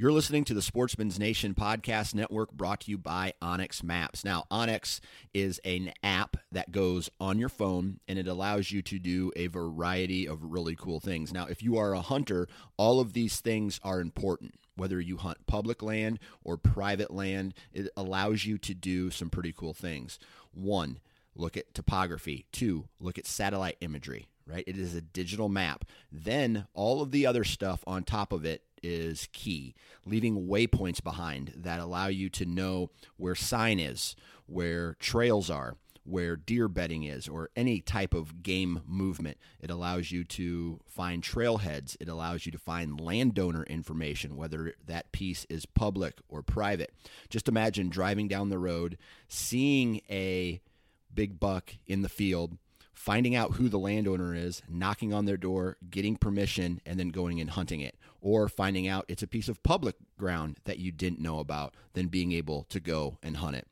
You're listening to the Sportsman's Nation Podcast Network brought to you by onX Maps. Now, onX is an app that goes on your phone and it allows you to do a variety of really cool things. Now, if you are a hunter, all of these things are important. Whether you hunt public land or private land, it allows you to do some pretty cool things. One, look at topography. Two, look at satellite imagery, right? It is a digital map. Then all of the other stuff on top of it is key. Leaving waypoints behind that allow you to know where sign is, where trails are, where deer bedding is, or any type of game movement. It allows you to find trailheads. It allows you to find landowner information, whether that piece is public or private. Just imagine driving down the road, seeing a big buck in the field finding out who the landowner is, knocking on their door, getting permission, and then going and hunting it. Or finding out it's a piece of public ground that you didn't know about, then being able to go and hunt it.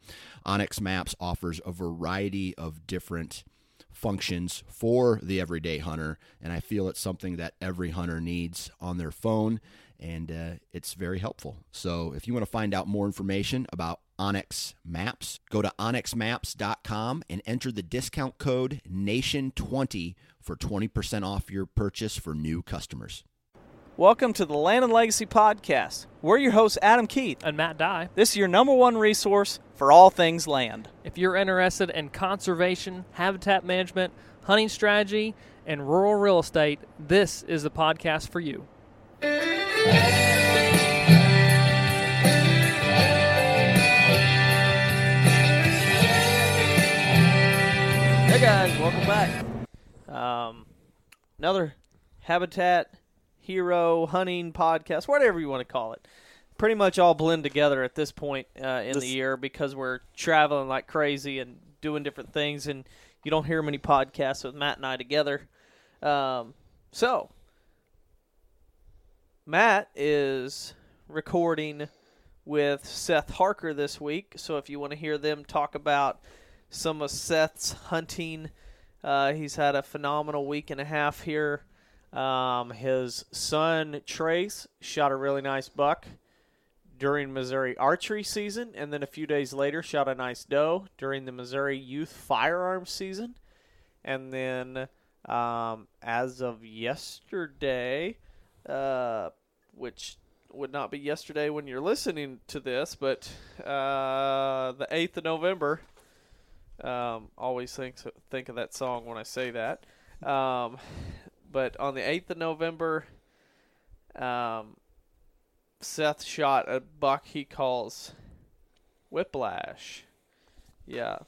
onX Maps offers a variety of different functions for the everyday hunter, and I feel it's something that every hunter needs on their phone, and uh, it's very helpful. So if you want to find out more information about onX Maps. Go to onxmaps.com and enter the discount code NATION20 for 20% off your purchase for new customers. Welcome to the Land and Legacy Podcast. We're your hosts, Adam Keith. and Matt Dye. This is your number one resource for all things land. If you're interested in conservation, habitat management, hunting strategy, and rural real estate, this is the podcast for you. Hey guys, welcome back. Um, another habitat hero hunting podcast, whatever you want to call it. Pretty much all blend together at this point uh, in This- the year because we're traveling like crazy and doing different things, and you don't hear many podcasts with Matt and I together. Um, so, Matt is recording with Seth Harker this week. So if you want to hear them talk about some of Seth's hunting, uh, he's had a phenomenal week and a half here. Um, his son Trace shot a really nice buck during Missouri archery season, and then a few days later shot a nice doe during the Missouri youth firearms season. And then, um, as of yesterday, uh, which would not be yesterday when you're listening to this, but uh, the 8th of November. Um, always think think of that song when I say that. Um, but on the 8th of November, um, Seth shot a buck he calls Whiplash. Yeah.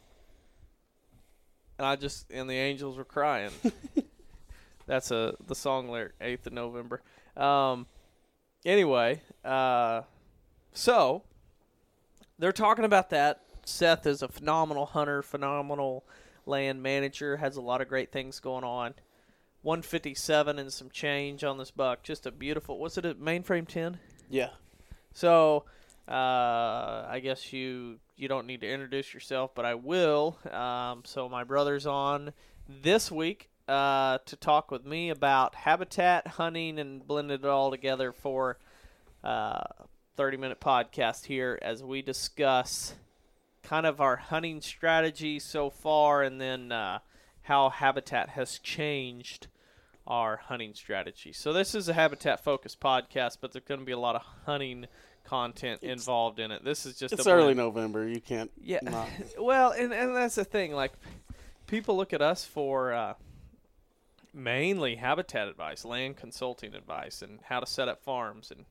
And I just and the angels were crying. That's a the song lyric, 8th of November. Um, anyway, uh, so they're talking about that. Seth is a phenomenal hunter, phenomenal land manager, has a lot of great things going on. 157 and some change on this buck. Just a beautiful. Was it a mainframe 10? Yeah. So, uh, I guess you you don't need to introduce yourself, but I will. Um, so my brother's on this week uh, to talk with me about habitat hunting and blended it all together for uh, 30 minute podcast here as we discuss kind of our hunting strategy so far and then uh, how habitat has changed our hunting strategy. So this is a habitat focused podcast, but there's going to be a lot of hunting content It's- involved in it. This is just It's early. November. You can't. Yeah. well, and and that's the thing. Like, people look at us for uh, mainly habitat advice, land consulting advice, and how to set up farms and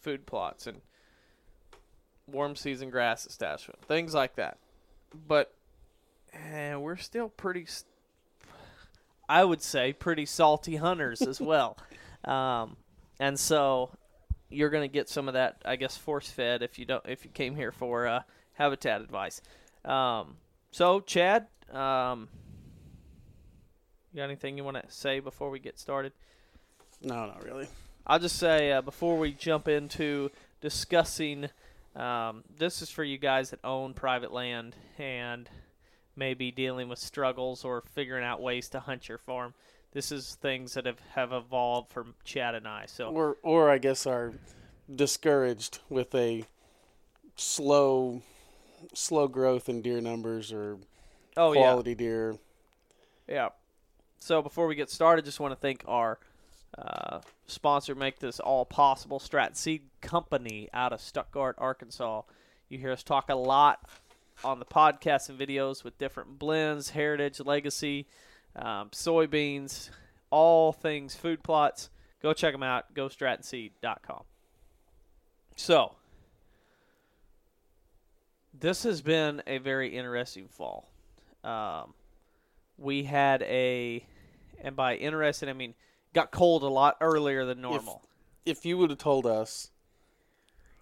food plots and warm season grass establishment, things like that. But eh, we're still pretty, I would say, pretty salty hunters as well. Um, and so you're going to get some of that, I guess, force fed if you don't if you came here for uh, habitat advice. Um, so Chad, um, you got anything you want to say before we get started? No, not really. I'll just say uh, before we jump into discussing, um, this is for you guys that own private land and maybe dealing with struggles or figuring out ways to hunt your farm. This is things that have, have evolved from Chad and I. So Or, or I guess are discouraged with a slow, slow growth in deer numbers or oh yeah, quality deer. Yeah. So before we get started, just want to thank our uh, sponsor, make this all possible, Stratton Seed Company out of Stuttgart, Arkansas. You hear us talk a lot on the podcast and videos with different blends, heritage, legacy, um, soybeans, all things food plots. Go check them out. GoStrattonSeed.com. So, this has been a very interesting fall. Um, we had a, and by interested, I mean got cold a lot earlier than normal. If you would have told us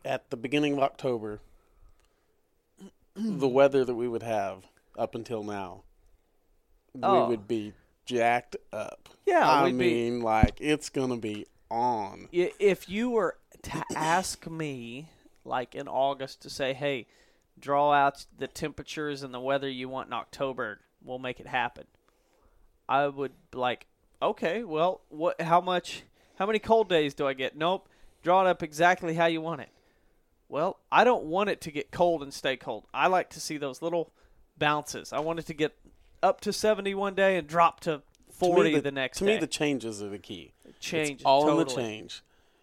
at the beginning of October the weather that we would have up until now, Oh. we would be jacked up. Yeah, I we'd be- mean, like it's gonna be on. If you were to ask me, like in August, to say, "Hey, draw out the temperatures and the weather you want in October, we'll make it happen," I would like, "Okay, well, what? How much? How many cold days do I get? Nope. Draw it up exactly how you want it. Well, I don't want it to get cold and stay cold. I like to see those little bounces. I want it to get up to 70 one day and drop to To 40 me, the, next to day. me, the changes are the key. change It's all totally. in the change.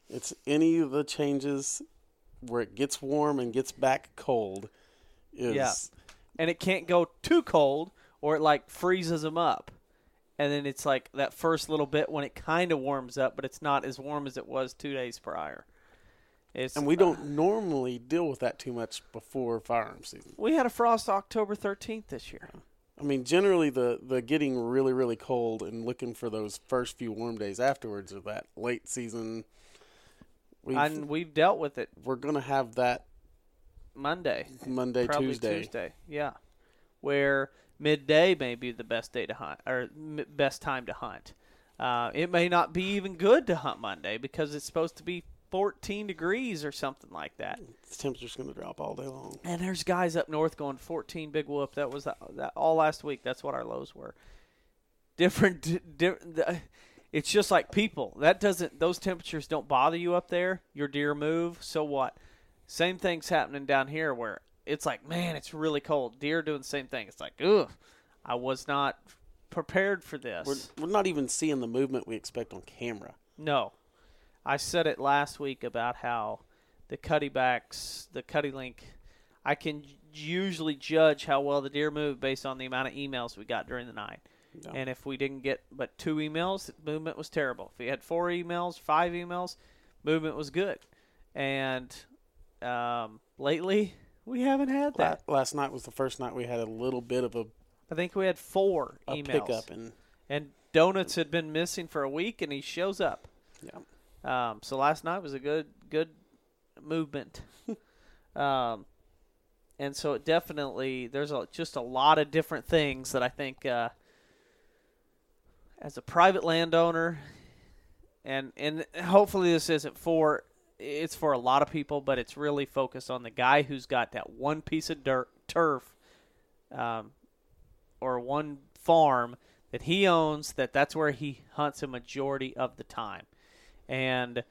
It's any of the changes where it gets warm and gets back cold. Is Yeah. and it can't go too cold or it like freezes them up and then it's like that first little bit when it kind of warms up but it's not as warm as it was two days prior it's and we don't uh, normally deal with that too much before firearm season. we had a frost october 13th this year I mean, generally the the getting really really cold and looking for those first few warm days afterwards of that late season. We've, and we've dealt with it we're gonna have that monday Monday, Tuesday. tuesday yeah where midday may be the best day to hunt or m- best time to hunt uh, it may not be even good to hunt monday because it's supposed to be 14 degrees or something like that The temperature's gonna drop all day long. And there's guys up north going 14 big whoop. That was that, that all last week. That's what our lows were. Different. Di- di- it's just like people. That doesn't. Those temperatures don't bother you up there. Your deer move. So what? Same thing's happening down here where it's like, man, it's really cold. Deer doing the same thing. It's like, ugh, I was not prepared for this. We're we're not even seeing the movement we expect on camera. No. I said it last week about how the Cuddebacks, the Cuddelink, I can usually judge how well the deer move based on the amount of emails we got during the night. No. And if we didn't get but two emails, movement was terrible. If we had four emails, five emails, movement was good. And um, lately, we haven't had La- that. last night was the first night we had a little bit of a, I think we had four a emails. pickup and And Donuts had been missing for a week, and he shows up. yeah. Um, so last night was a good good movement. um, and so it definitely there's a, just a lot of different things that I think uh, as a private landowner and and hopefully this isn't for it's for a lot of people, but it's really focused on the guy who's got that one piece of dirt turf um, or one farm that he owns that that's where he hunts a majority of the time. And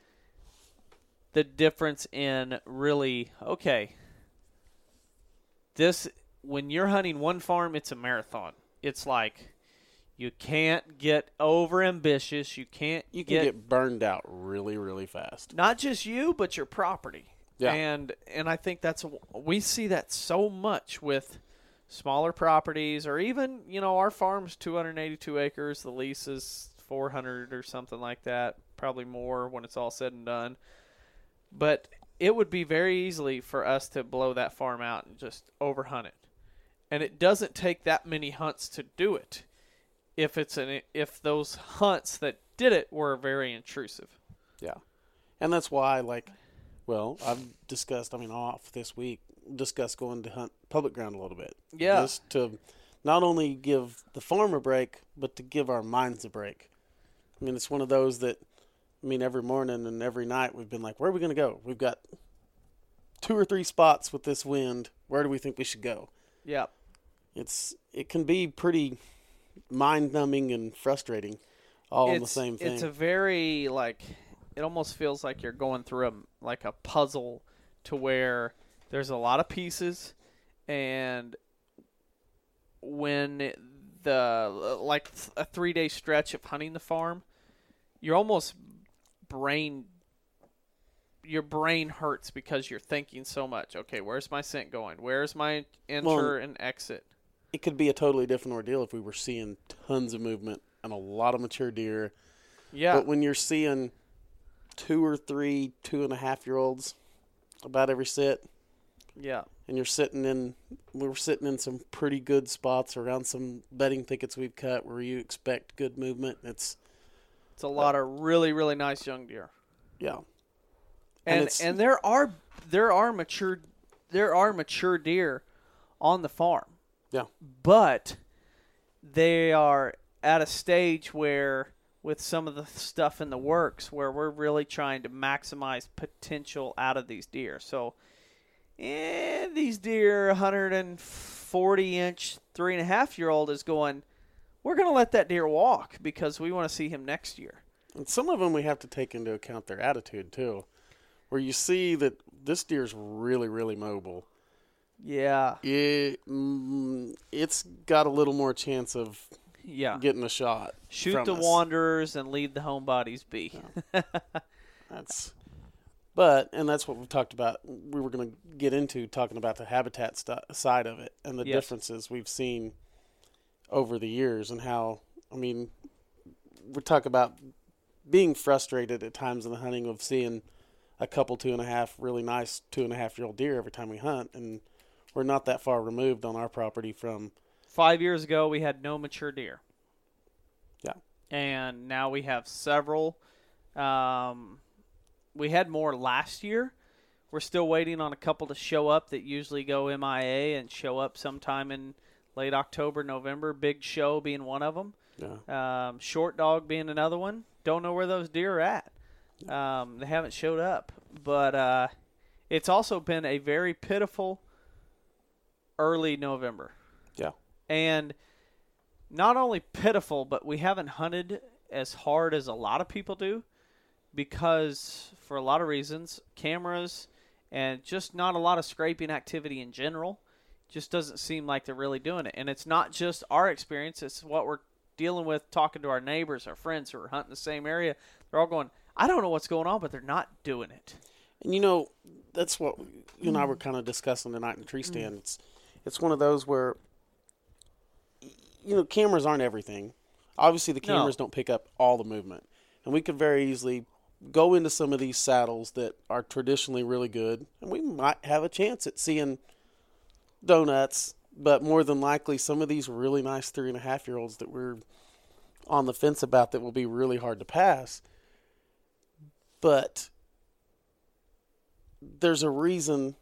the difference in really okay this when you're hunting one farm it's a marathon. It's like you can't get over ambitious you can't You can get, burned out really, really fast. not just you but your property Yeah. and and i think that's we see that so much with smaller properties or even you know our farm's 282 acres the lease is 400 or something like that. Probably more when it's all said and done. But it would be very easily for us to blow that farm out and just overhunt it. And it doesn't take that many hunts to do it. If it's an if those hunts that did it were very intrusive. Yeah, and that's why, like, well, I've discussed. I mean, off this week, discussed going to hunt public ground a little bit. Yeah. just to not only give the farm a break, but to give our minds a break. I mean, it's one of those that, I mean, every morning and every night we've been like, where are we going to go? We've got two or three spots with this wind. Where do we think we should go? Yeah. It's it can be pretty mind numbing and frustrating, all in the same thing. It's a very like it almost feels like you're going through a like a puzzle to where there's a lot of pieces and when the like a 3-day stretch of hunting the farm you're almost brain your brain hurts because you're thinking so much. Okay, where's my scent going? Where's my enter Well, and exit? It could be a totally different ordeal if we were seeing tons of movement and a lot of mature deer. Yeah. But when you're seeing two or three two and a half year olds about every sit, yeah. and you're sitting in, we're sitting in some pretty good spots around some bedding thickets we've cut where you expect good movement. It's It's a lot of really really nice young deer. yeah, And and and there are there are mature there are mature deer on the farm, yeah, but they are at a stage where with some of the stuff in the works where we're really trying to maximize potential out of these deer. So, eh, these deer, 140 inch, three and a half year old is going. We're going to let that deer walk because we want to see him next year. and some of them we have to take into account their attitude too, where you see that this deer's really really mobile. Yeah, It, mm, it's got a little more chance of yeah. getting a shot. Shoot the us. wanderers and leave the homebodies be. That's, but and that's what we talked about. We were going to get into talking about the habitat st- side of it and the Yes. differences we've seen over the years and how. I mean, we talk about being frustrated at times in the hunting of seeing a couple two and a half really nice two and a half year old deer every time we hunt, and we're not that far removed on our property from Five years ago, we had no mature deer. Yeah. And now we have several. Um, we had more last year. We're still waiting on a couple to show up that usually go MIA and show up sometime in late October, November. Big Show being one of them. yeah. Um, short Dog being another one. Don't know where those deer are at. Um, they haven't showed up. But uh, it's also been a very pitiful early November. Yeah. And not only pitiful, but we haven't hunted as hard as a lot of people do because, for a lot of reasons, cameras and just not a lot of scraping activity in general just doesn't seem like they're really doing it. And it's not just our experience, it's what we're dealing with talking to our neighbors, our friends who are hunting the same area. They're all going, I don't know what's going on, but they're not doing it. And you know, that's what you and I were kind of discussing tonight in the tree mm-hmm. stand. It's it's one of those where you know, cameras aren't everything. Obviously the No. cameras don't pick up all the movement. And we could very easily go into some of these saddles that are traditionally really good and we might have a chance at seeing donuts, but more than likely some of these really nice three and a half year olds that we're on the fence about that will be really hard to pass. But there's a reason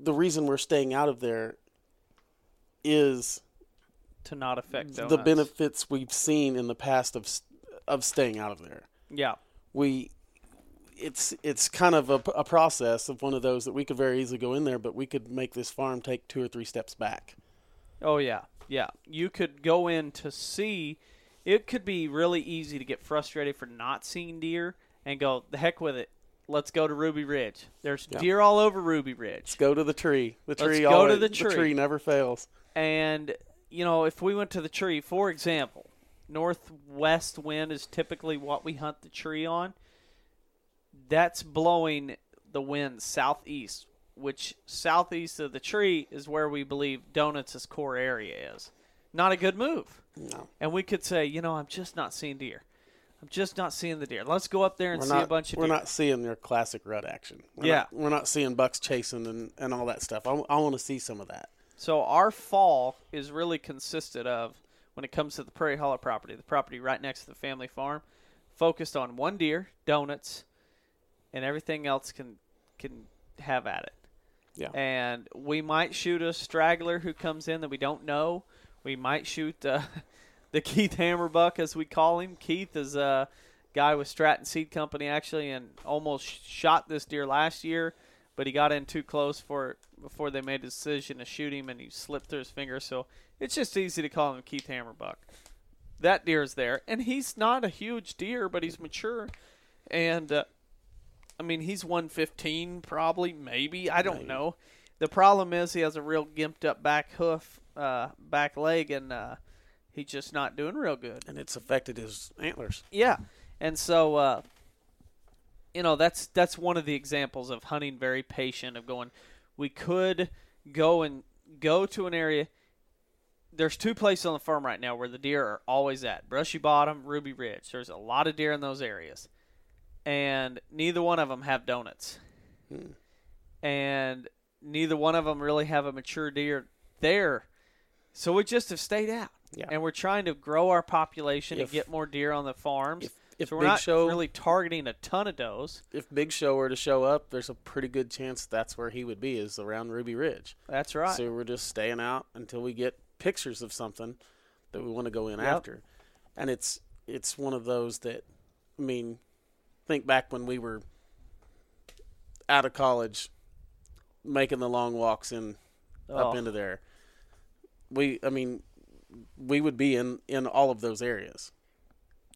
the reason we're staying out of there is To not affect the benefits we've seen in the past of of staying out of there. Yeah. We it's it's kind of a, a process of one of those that we could very easily go in there, but we could make this farm take two or three steps back. Oh yeah, yeah. You could go in to see. It could be really easy to get frustrated for not seeing deer and go the heck with it. Let's go to Ruby Ridge. There's Yeah. deer all over Ruby Ridge. Let's go to the tree. The tree. Let's go to always, the the tree. tree never fails. And you know, if we went to the tree, for example, northwest wind is typically what we hunt the tree on. That's blowing the wind southeast, which southeast of the tree is where we believe Donuts' core area is. Not a good move. No. and we could say, you know, I'm just not seeing deer. I'm just not seeing the deer. Let's go up there and We're see not, a bunch of deer. we're deer. not seeing your classic rut action. We're Yeah. not, we're not seeing bucks chasing and, and all that stuff. I, want to see some of that. So our fall is really consisted of when it comes to the Prairie Hollow property, the property right next to the family farm, focused on one deer, donuts, and everything else can can have at it. Yeah. And we might shoot a straggler who comes in that we don't know. We might shoot uh, the Keith Hammerbuck, as we call him. Keith is a guy with Stratton Seed Company, actually, and almost shot this deer last year, but he got in too close for before they made a decision to shoot him, and he slipped through his finger. So it's just easy to call him Keith Hammerbuck. That deer is there, and he's not a huge deer, but he's mature, and uh, I mean he's 115 probably, maybe I don't know. The problem is he has a real gimped up back hoof, uh, back leg, and uh, he's just not doing real good. And it's affected his antlers. Yeah, and so uh, you know that's that's one of the examples of hunting very patient of going. We could go and go to an area. There's two places on the farm right now where the deer are always at: Brushy Bottom, Ruby Ridge. There's a lot of deer in those areas, and neither one of them have donuts, and neither one of them really have a mature deer there. So we just have stayed out, Yeah. and we're trying to grow our population If- and get more deer on the farms. If, if so we're Big not Show really targeting a ton of does. if Big Show were to show up, there's a pretty good chance that's where he would be is around Ruby Ridge. That's right. So we're just staying out until we get pictures of something that we want to go in Yep. after. And it's it's one of those that I mean, think back when we were out of college making the long walks in up Oh. into there. We I mean we would be in in all of those areas.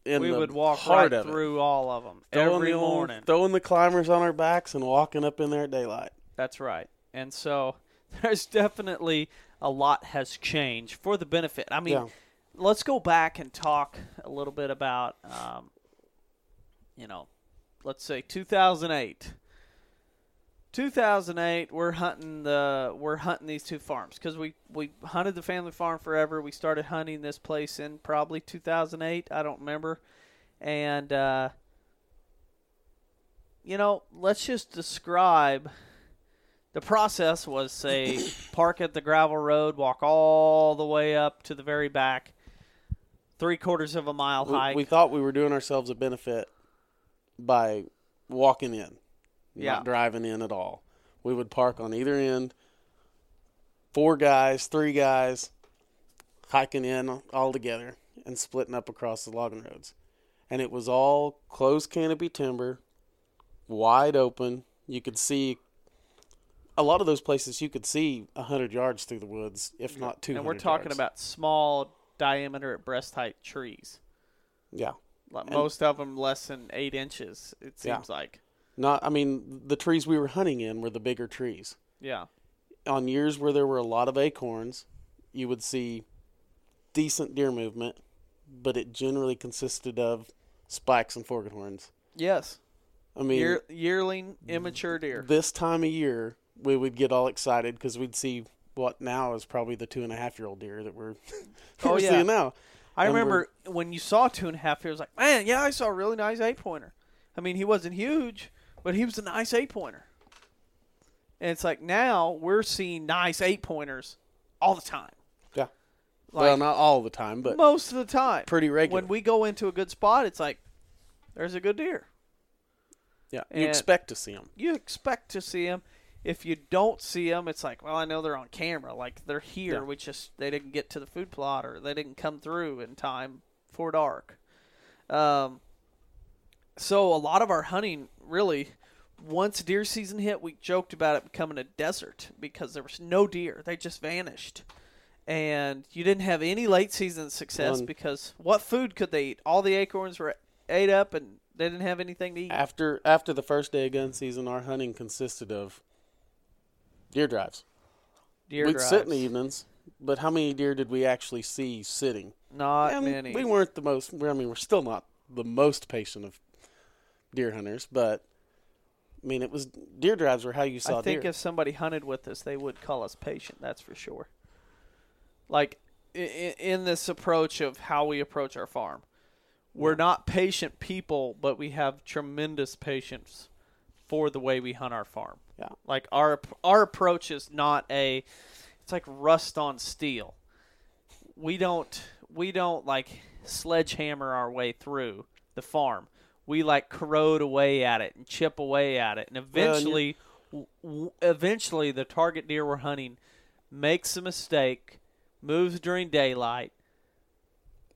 In we would walk right of it. through all of them Throwing every the old- morning. throwing the climbers on our backs and walking up in there at daylight. That's right. And so there's definitely a lot has changed for the benefit. I mean, Yeah. let's go back and talk a little bit about, um, you know, let's say 2008. 2008, we're hunting the we're hunting these two farms because we we hunted the family farm forever. We started hunting this place in probably 2008. I don't remember, and uh, you know, let's just describe the process was say park at the gravel road, walk all the way up to the very back, three quarters of a mile We, hike. we thought we were doing ourselves a benefit by walking in, Yeah. not driving in at all. We would park on either end, four guys, three guys, hiking in all together and splitting up across the logging roads. And it was all closed canopy timber, wide open. You could see a lot of those places. You could see a hundred yards through the woods, if not two hundred. and we're talking about small diameter at breast height trees. yeah. Like And- most of them less than eight inches. It Yeah. seems like. Not, I mean, the trees we were hunting in were the bigger trees. Yeah. On years where there were a lot of acorns, you would see decent deer movement, but it generally consisted of spikes and forked horns. Yes. I mean, Year, yearling immature deer. this time of year, we would get all excited because we'd see what now is probably the two and a half year old deer that we're, Oh, yeah. seeing now. I and remember when you saw two and a half it was like, man, yeah, I saw a really nice eight pointer. I mean, he wasn't huge, but he was a nice eight pointer. And it's like now we're seeing nice eight pointers all the time. Yeah. Like well, not all the time, but most of the time. pretty regular. When we go into a good spot, it's like there's a good deer. yeah, you and- expect to see them. You expect to see them. If you don't see them, it's like, well, I know they're on camera. Like they're here. Yeah. We just they didn't get to the food plot or they didn't come through in time for dark. Um, so a lot of our hunting really, once deer season hit, we joked about it becoming a desert because there was no deer. They just vanished. And you didn't have any late season success None. because what food could they eat? All the acorns were ate up and they didn't have anything to eat. After after the first day of gun season, our hunting consisted of deer drives. Deer We'd sit in the evenings, but how many deer did we actually see sitting? Not many. We weren't the most. I mean, we're still not the most patient of deer hunters, but I mean, it was deer drives were how you saw I think deer. if somebody hunted with us, they would call us patient. That's for sure. Like in, in this approach of how we approach our farm. We're not patient people, but we have tremendous patience for the way we hunt our farm. Yeah. Like our our approach is not a it's like rust on steel. We don't we don't like sledgehammer our way through the farm. We like corrode away at it and chip away at it, and eventually, w- w- eventually the target deer we're hunting makes a mistake, moves during daylight,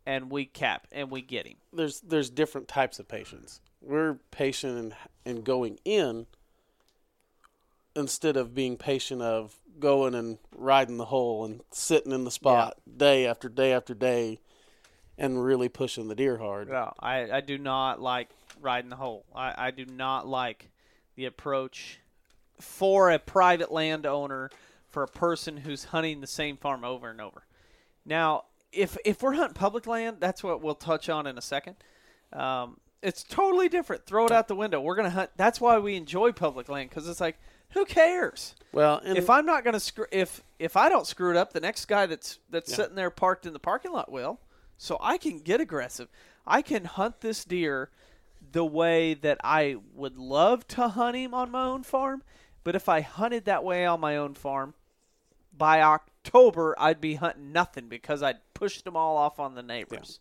and we cap and we get him. there's there's different types of patience. We're patient in in going in instead of being patient of going and riding the hole and sitting in the spot day after day after day and really pushing the deer hard. No, I, I do not like riding the hole. I, I do not like the approach for a private landowner for a person who's hunting the same farm over and over. Now, if if we're hunting public land, that's what we'll touch on in a second. Um, it's totally different. Throw it out the window. We're gonna hunt. That's why we enjoy public land because it's like, who cares? Well, and if I'm not gonna screw, if if I don't screw it up, the next guy that's that's Yeah. sitting there parked in the parking lot will. So I can get aggressive. I can hunt this deer the way that I would love to hunt him on my own farm. But if I hunted that way on my own farm, by October I'd be hunting nothing because I'd pushed them all off on the neighbors.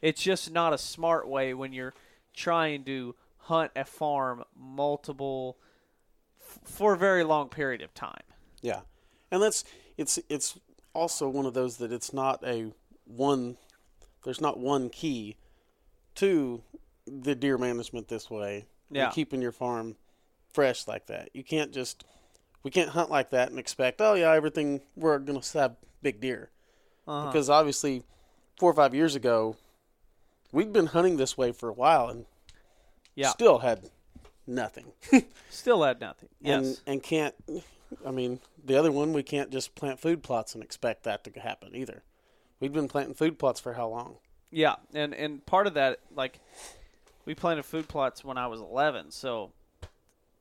It's just not a smart way when you're trying to hunt a farm multiple f- for a very long period of time. Yeah, and that's it's it's also one of those that it's not a one. There's not one key to the deer management this way. Yeah. keeping your farm fresh like that. You can't just we can't hunt like that and expect oh yeah everything we're gonna have big deer Uh-huh. because obviously four or five years ago we'd been hunting this way for a while and Yeah. still had nothing. Still had nothing. Yes. and and can't I mean the other one we can't just plant food plots and expect that to happen either. We've been planting food plots for how long? Yeah, and and part of that, like, we planted food plots when I was 11. So,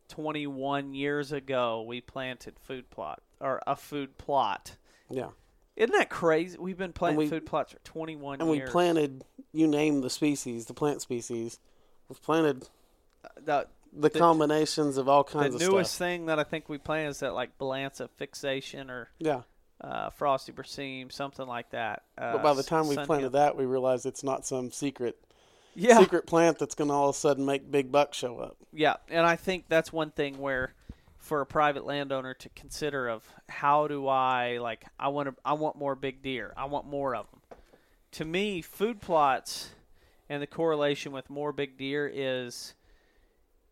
21 years ago, we planted food plot or a food plot. Yeah, Isn't that crazy? We've been planting we- food plots for 21 and we years. planted. You name the species, the plant species. We've planted the the, The- combinations of all kinds of stuff. The newest thing that I think we planted is that like Balansa fixation or Yeah, uh, frosty berseem, something like that. Uh, but by the time we planted that, we realized it's not some secret yeah, secret plant that's going to all of a sudden make big bucks show up. Yeah, and I think that's one thing where for a private landowner to consider of how do I like I want to I want more big deer. I want more of them. To me, food plots and the correlation with more big deer is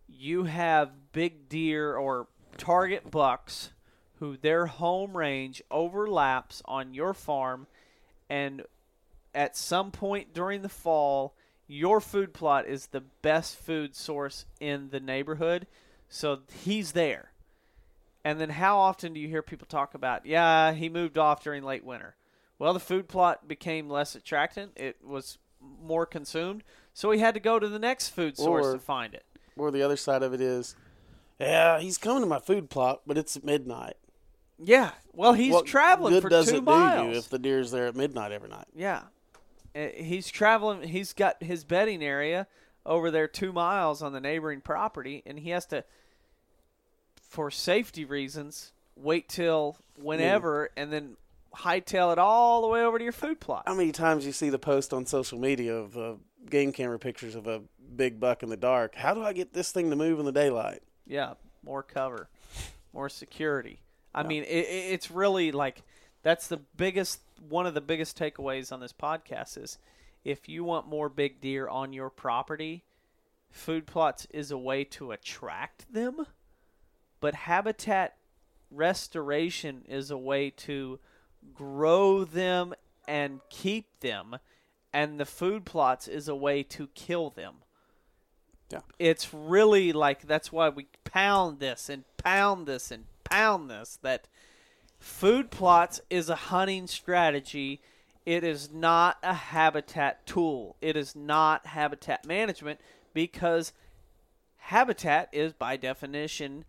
you have big deer or target bucks who their home range overlaps on your farm and at some point during the fall your food plot is the best food source in the neighborhood so he's there and then how often do you hear people talk about yeah he moved off during late winter well the food plot became less attractant it was more consumed so he had to go to the next food source Or- to find it Or the other side of it is, yeah, he's coming to my food plot, but it's midnight. yeah well he's What traveling good for does two it miles do you if the deer's there at midnight every night? Yeah. Uh, He's traveling. He's got his bedding area over there two miles on the neighboring property, and he has to, for safety reasons, wait till whenever and then hightail it all the way over to your food plot. How many times you see the post on social media of uh, game camera pictures of a big buck in the dark? How do I get this thing to move in the daylight? Yeah, more cover, more security. I mean, it, it, it's really like that's the biggest one of the biggest takeaways on this podcast is if you want more big deer on your property, food plots is a way to attract them, but habitat restoration is a way to grow them and keep them, and the food plots is a way to kill them Yeah. it's really like that's why we pound this and pound this and pound this that food plots is a hunting strategy. It is not a habitat tool. It is not habitat management because habitat is by definition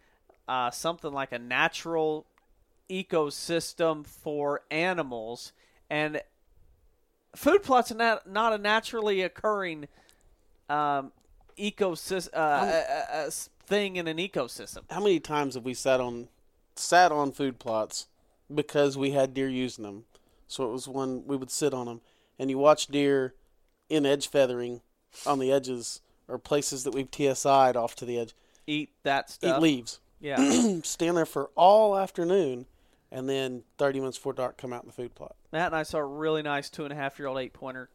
uh, something like a natural ecosystem for animals. And food plots are not not a naturally occurring um, ecosystem uh, uh, uh, thing in an ecosystem. How many times have we sat on sat on food plots because we had deer using them? So it was when we would sit on them, and you watch deer in edge feathering on the edges or places that we've TSI'd off to the edge. Eat that stuff. Eat leaves. Yeah, Stand there for all afternoon, and then 30 minutes before dark, come out in the food plot. Matt and I saw a really nice two and a half year old eight pointer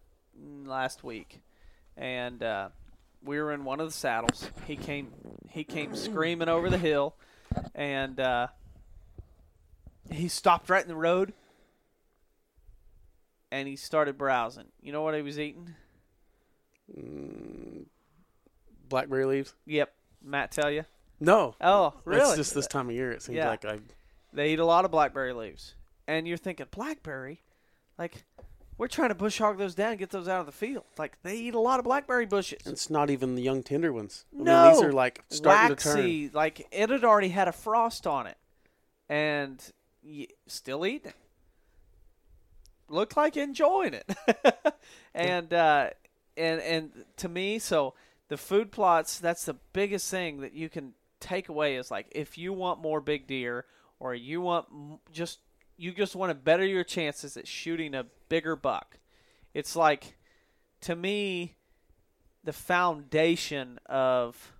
last week, and uh, we were in one of the saddles. He came he came screaming over the hill, and uh, he stopped right in the road, and he started browsing. You know what he was eating? Mm, blackberry leaves? Yep, Matt tell you. No. Oh, really? It's just this time of year. It seems Yeah. like I. They eat a lot of blackberry leaves, and you're thinking blackberry, like. We're trying to bush hog those down and get those out of the field. Like they eat a lot of blackberry bushes. It's not even the young tender ones. I no, mean, these are like starting to turn. waxy. Like it had already had a frost on it, and still eating. Looked like enjoying it, and uh, and and to me, so the food plots. That's the biggest thing that you can take away is like if you want more big deer or you want just you just want to better your chances at shooting a bigger buck. It's like to me the foundation of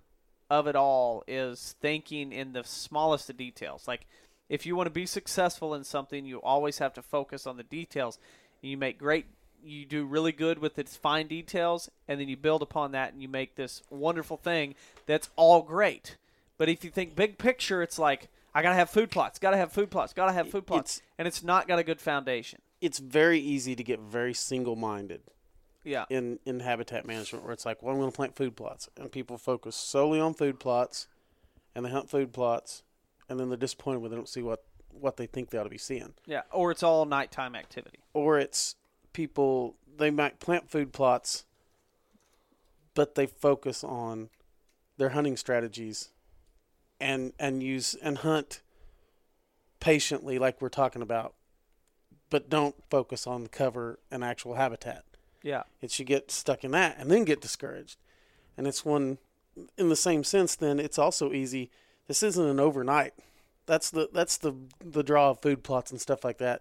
of it all is thinking in the smallest of details. Like if you want to be successful in something, you always have to focus on the details. You make great you do really good with its fine details and then you build upon that and you make this wonderful thing that's all great. But if you think big picture, it's like I gotta have food plots, gotta have food plots, gotta have food plots, It's- and it's not got a good foundation. It's very easy to get very single minded Yeah, in, in habitat management where it's like, well, I'm going to plant food plots. And people focus solely on food plots and they hunt food plots and then they're disappointed when they don't see what, what they think they ought to be seeing. yeah, or it's all nighttime activity. Or it's people, they might plant food plots, but they focus on their hunting strategies and, and use and hunt patiently, like we're talking about, but don't focus on the cover and actual habitat. Yeah, It should get stuck in that and then get discouraged. And it's one, in the same sense. Then it's also easy. This isn't an overnight. That's the that's the the draw of food plots and stuff like that.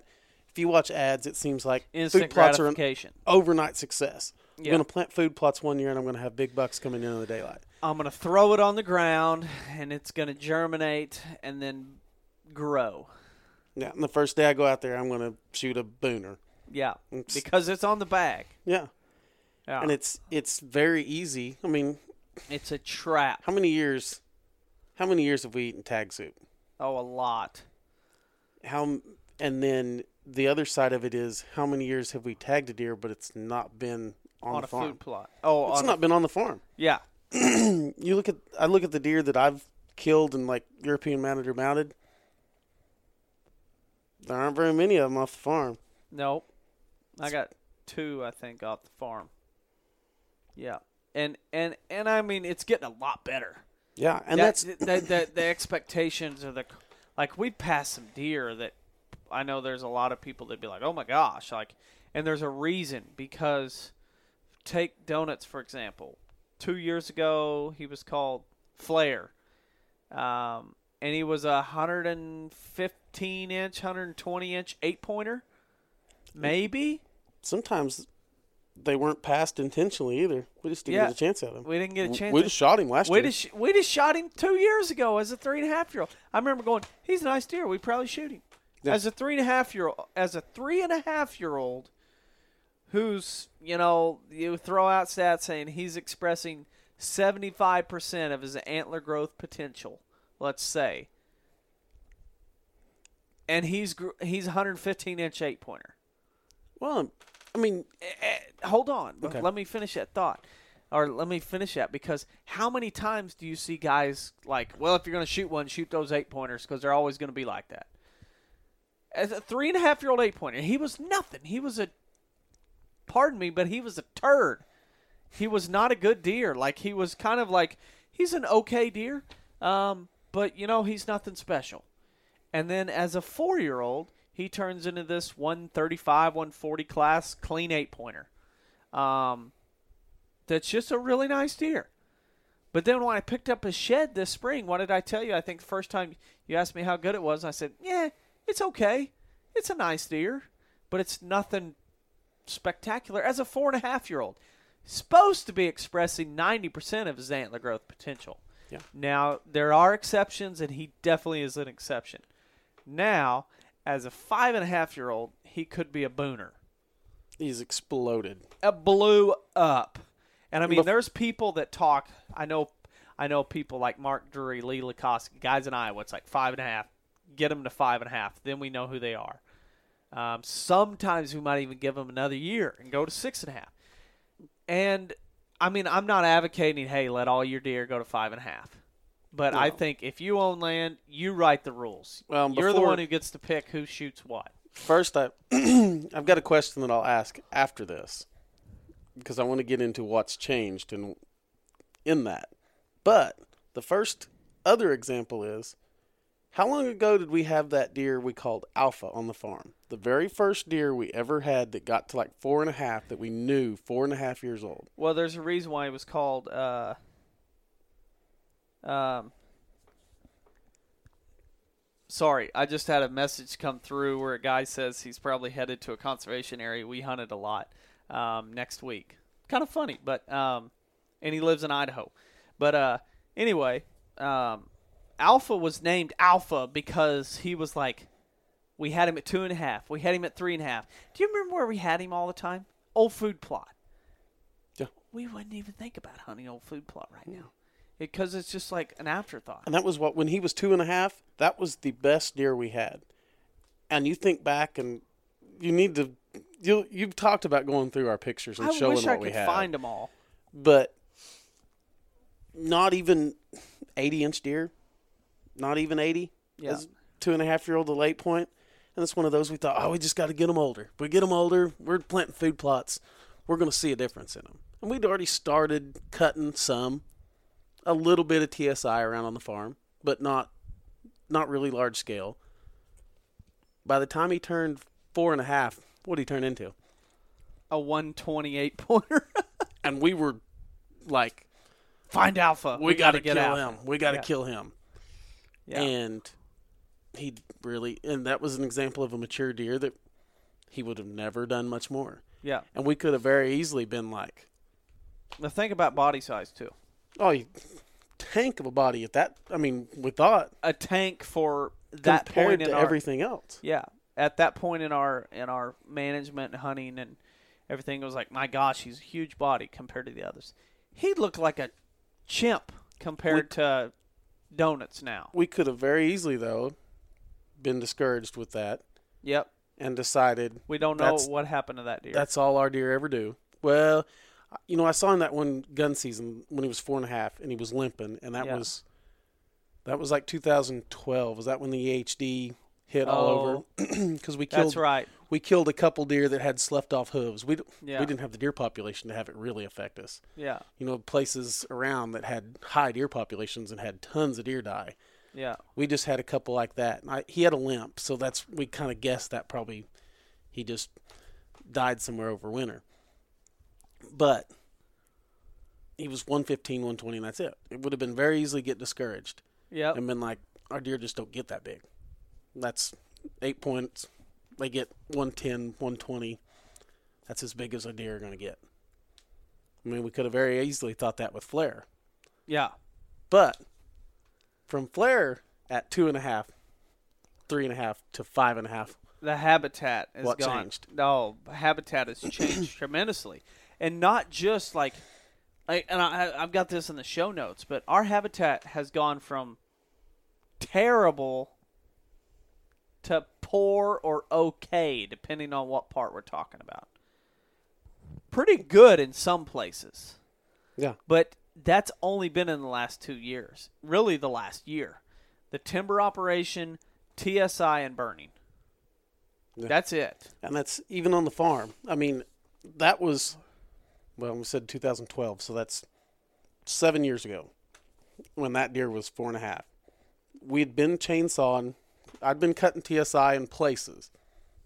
If you watch ads, it seems like instant food plots are an overnight success. I'm Yeah. going to plant food plots one year, and I'm going to have big bucks coming in in the daylight. I'm gonna throw it on the ground, and it's gonna germinate and then grow. Yeah, and the first day I go out there, I'm going to shoot a booner. Yeah, It's- because it's on the bag. Yeah, Yeah. and it's it's very easy. I mean, it's a trap. how many years? How many years have we eaten tag soup? Oh, a lot. how and then the other side of it is how many years have we tagged a deer but it's not been on, on the a farm food plot. Oh, it's not a, been on the farm yeah. you look at i look at the deer that i've killed and like european mounted or mounted there aren't very many of them off the farm Nope. I got two, I think, off the farm. Yeah, and and and I mean, it's getting a lot better. Yeah and That- that's the, the the expectations are the like we passed some deer that I know there's a lot of people that'd be like, oh my gosh, like, and there's a reason because take donuts for example. Two years ago, he was called Flair, um, and he was a 115 inch, 120 inch eight pointer, maybe. sometimes they weren't passed intentionally either we just didn't Yeah. get a chance at them We didn't get a chance. we just shot him last We year just we just shot him two years ago as a three and a half year old. I remember going, he's a nice deer. We probably shoot him Yeah. as a three and a half year old. As a three and a half year old, who's you know you throw out stats saying he's expressing seventy five percent of his antler growth potential. Let's say, and he's he's 115 inch eight pointer. well i mean Eh, hold on. Okay. Let me finish that thought. Or let me finish that because how many times do you see guys like, well, if you're going to shoot one, shoot those eight pointers because they're always going to be like that. As a three and a half year old eight pointer, he was nothing. He was a, pardon me, but he was a turd. He was not a good deer. Like he was kind of like he's an okay deer, um, but you know he's nothing special. And then as a four year old, he turns into this 135, 140 class clean eight pointer. Um, that's just a really nice deer. But then when I picked up his shed this spring, what did I tell you? I think the first time you asked me how good it was, I said, "Yeah, it's okay. It's a nice deer, but it's nothing spectacular." As a four and a half year old, supposed to be expressing ninety percent of his antler growth potential. Yeah. Now there are exceptions, and he definitely is an exception. Now, as a five and a half year old, he could be a booner. He's exploded. It blew up. And I mean, Bef- there's people that talk. I know, I know people like Mark Drury, Lee Lakosky, guys in Iowa. It's like five and a half. Get them to five and a half. Then we know who they are. Um, sometimes we might even give them another year and go to six and a half. And I mean, I'm not advocating, hey, let all your deer go to five and a half. But I think if you own land, you write the rules. Well, You're the one who gets to pick who shoots what. First, I I've got a question that I'll ask after this because I want to get into what's changed and in that. But the first other example is how long ago did we have that deer we called Alpha on the farm? The very first deer we ever had that got to like four and a half that we knew four and a half years old. Well, there's a reason why it was called. Uh, um, sorry, I just had a message come through where a guy says he's probably headed to a conservation area we hunted a lot um, next week. Kind of funny, but um, and he lives in Idaho. But uh, anyway, um, Alpha was named Alpha because he was like, we had him at two and a half, we had him at three and a half. Do you remember where we had him all the time? Old food plot Yeah. we wouldn't even think about hunting old food plot right now because it's just like an afterthought. And that was what when he was two and a half. That was the best deer we had. And you think back, and you need to. You you've talked about going through our pictures and I showing wish what I we could had, find them all. but not even eighty inch deer, not even eighty. Yeah. As two and a half year old to late point, and it's one of those we thought, oh, we just got to get them older. We get them older. We're planting food plots. We're going to see a difference in them. And we'd already started cutting some, a little bit of TSI around on the farm, but not not really large scale. By the time he turned four and a half, what did he turn into? A 128 pointer. And we were like, Find Alpha. we, got to kill Alpha. him. We got to Yeah. kill him. Yeah. And he really, and that was an example of a mature deer that he would have never done much more. yeah. And we could have very easily been like, The thing about body size too. Oh, you tank of a body at that. I mean, we thought A tank for that compared point in to our everything else. yeah at that point in our in our management and hunting and everything it was like my gosh he's a huge body compared to the others. He looked like a chimp compared to donuts now. We could have very easily though been discouraged with that Yep. and decided We don't know what happened to that deer. That's all our deer ever do. Well, you know, I saw him that one gun season when he was four and a half and he was limping, and that Yeah. was that was like 2012. Was that when the EHD hit all over? Oh. Because we killed That's right. we killed a couple deer that had sloughed off hooves. We Yeah. we didn't have the deer population to have it really affect us. Yeah. You know, places around that had high deer populations and had tons of deer die. Yeah. We just had a couple like that. And I, he had a limp, so that's we kind of guessed that probably he just died somewhere over winter. But he was 115, 120, and that's it. It would have been very easily get discouraged Yeah. and been like, our deer just don't get that big. That's eight points. They get 110, 120. That's as big as a deer are going to get. I mean, we could have very easily thought that with Flair. Yeah. But from Flair at two and a half, three and a half to five and a half, The habitat has What gone. changed? No, habitat has changed tremendously, and not just like, I, and I, I've got this in the show notes, but our habitat has gone from terrible to poor or okay, depending on what part we're talking about. Pretty good in some places. yeah, But that's only been in the last two years. Really, the last year. The timber operation, TSI, and burning. Yeah. That's it. and that's even on the farm. I mean, that was well, we said 2012, so that's seven years ago when that deer was four and a half. We'd been chainsawing. I'd been cutting TSI in places,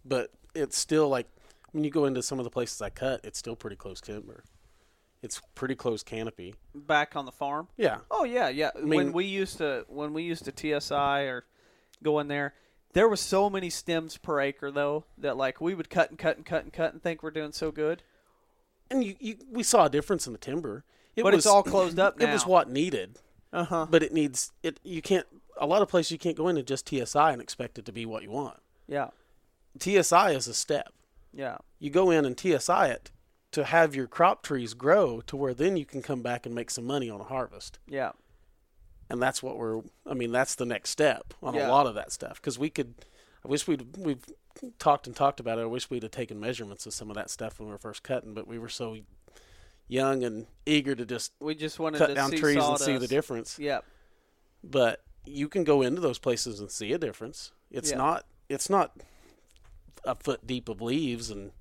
but it's still like when you go into some of the places I cut, it's still pretty close timber. It's pretty close canopy. Back on the farm. Yeah. Oh yeah, yeah. when mean- we used to when we used to TSI or go in there, there was so many stems per acre though that like we would cut and cut and cut and cut and think we're doing so good. And you, you we saw a difference in the timber. It But it's all closed up It was what needed. Uh huh. But it needs it you can't a lot of places you can't go into just TSI and expect it to be what you want. Yeah. TSI is a step. Yeah. You go in and TSI it to have your crop trees grow to where then you can come back and make some money on a harvest. Yeah. and that's what we're i mean that's the next step on Yeah. a lot of that stuff because we could i wish we'd we've talked and talked about it i wish we'd have taken measurements of some of that stuff when we were first cutting but we were so young and eager to just We just wanted cut to down see trees sawdust. and see the difference Yeah. but you can go into those places and see a difference it's Yeah. not it's not a foot deep of leaves and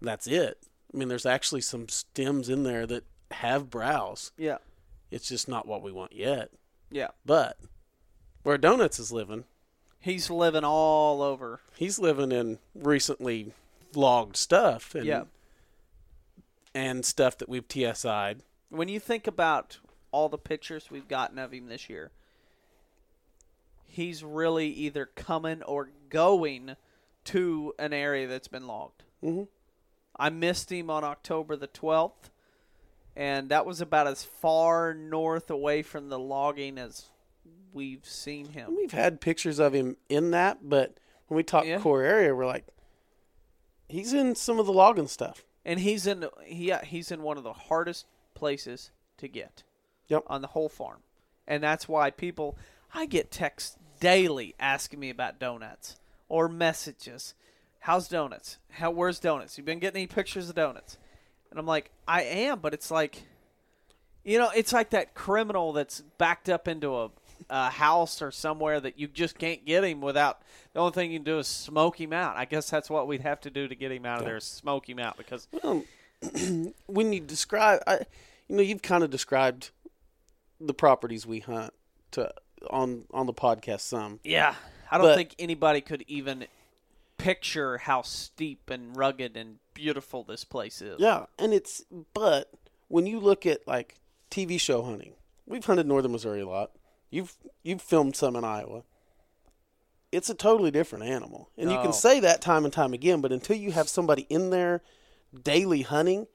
that's it i mean there's actually some stems in there that have browse Yeah. it's just not what we want yet Yeah. but where Donuts is living, He's living all over. he's living in recently logged stuff and Yeah. and stuff that we've TSI'd. When you think about all the pictures we've gotten of him this year, he's really either coming or going to an area that's been logged. Mhm. I missed him on October the 12th, and that was about as far north away from the logging as we've seen him. we've had pictures of him in that, but when we talk Yeah. core area, we're like, he's in some of the logging stuff. And he's in he, yeah, he's in one of the hardest places to get. Yep. On the whole farm. And that's why people I get texts daily asking me about donuts or messages. How's donuts? How where's donuts? You been getting any pictures of donuts? And I'm like, I am, but it's like you know, it's like that criminal that's backed up into a, a house or somewhere that you just can't get him without. The only thing you can do is smoke him out. I guess that's what we'd have to do to get him out of there: is smoke him out because Well, when you describe, I, you know, you've kind of described the properties we hunt to on on the podcast some. Yeah, I don't But- think anybody could even picture how steep and rugged and beautiful this place is. Yeah, and it's but when you look at like TV show hunting, we've hunted northern Missouri a lot. You've you've filmed some in Iowa. It's a totally different animal, and you Oh. can say that time and time again. But until you have somebody in there daily hunting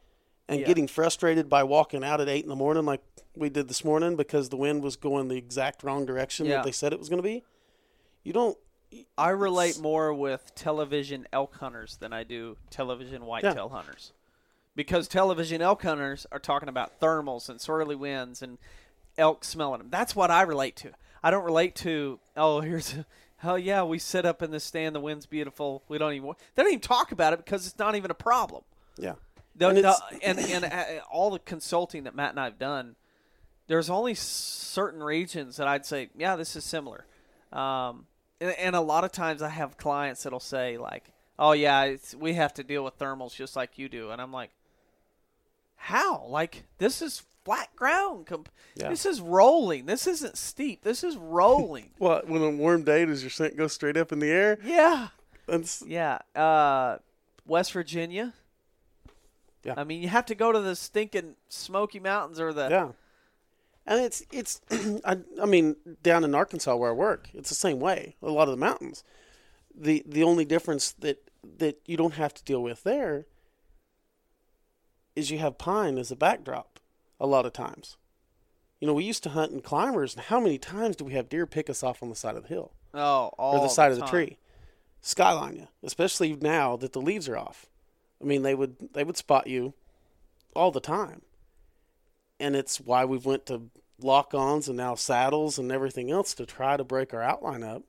and Yeah. getting frustrated by walking out at eight in the morning, like we did this morning, because the wind was going the exact wrong direction Yeah. that they said it was going to be, you don't. I relate more with television elk hunters than I do television whitetail hunters. Because television elk hunters are talking about thermals and swirly winds and elk smelling them. That's what I relate to. I don't relate to, oh, here's a, oh, yeah, we sit up in the stand, the wind's beautiful. We don't even, they don't even talk about it because it's not even a problem. Yeah. The, And and, and, and uh, all the consulting that Matt and I have done, there's only certain regions that I'd say, yeah, this is similar. Um, and, and a lot of times I have clients that'll say like, oh yeah, it's, we have to deal with thermals just like you do, and I'm like, how? Like this is flat ground. Yeah. This is rolling. This isn't steep. This is rolling. Well, when a warm day, does your scent go straight up in the air? yeah. That's Yeah. Uh, West Virginia. Yeah. I mean, you have to go to the stinking Smoky Mountains or the Yeah. And it's it's I, I mean down in Arkansas where I work, it's the same way. A lot of the mountains. The the only difference that that you don't have to deal with there is you have pine as a backdrop a lot of times. You know, we used to hunt in climbers and how many times do we have deer pick us off on the side of the hill oh, all or the side of the tree? Skyline you, especially now that the leaves are off. I mean, they would they would spot you all the time, and it's why we've went to lock-ons and now saddles and everything else to try to break our outline up.